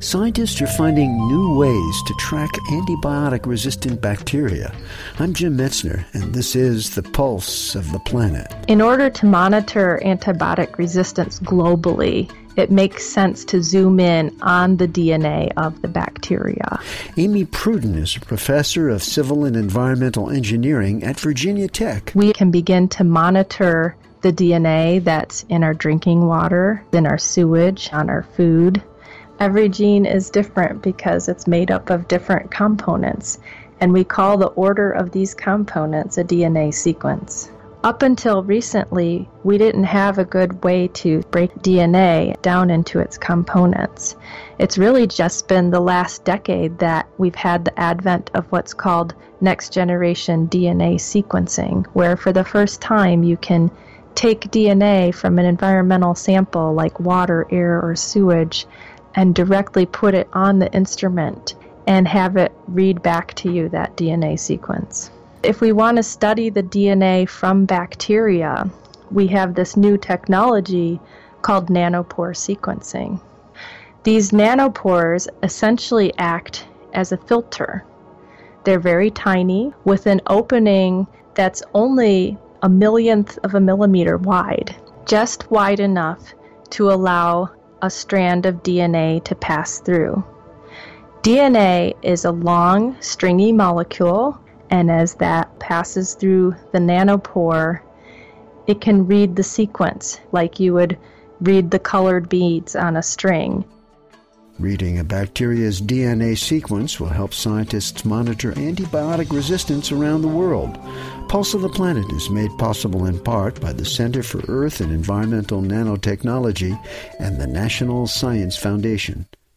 Scientists are finding new ways to track antibiotic resistant bacteria. I'm Jim Metzner, and this is The Pulse of the Planet. In order to monitor antibiotic resistance globally, it makes sense to zoom in on the DNA of the bacteria. Amy Pruden is a professor of civil and environmental engineering at Virginia Tech. We can begin to monitor the DNA that's in our drinking water, in our sewage, on our food. Every gene is different because it's made up of different components, and we call the order of these components a DNA sequence. Up until recently, we didn't have a good way to break DNA down into its components. It's really just been the last decade that we've had the advent of what's called next generation DNA sequencing, where for the first time you can take DNA from an environmental sample like water, air, or sewage and directly put it on the instrument and have it read back to you that DNA sequence. If we want to study the DNA from bacteria, we have this new technology called nanopore sequencing. These nanopores essentially act as a filter. They're very tiny with an opening that's only a millionth of a millimeter wide, just wide enough to allow a strand of DNA to pass through. DNA is a long, stringy molecule and as that passes through the nanopore, it can read the sequence like you would read the colored beads on a string. Reading a bacteria's DNA sequence will help scientists monitor antibiotic resistance around the world. Pulse of the Planet is made possible in part by the Center for Earth and Environmental Nanotechnology and the National Science Foundation.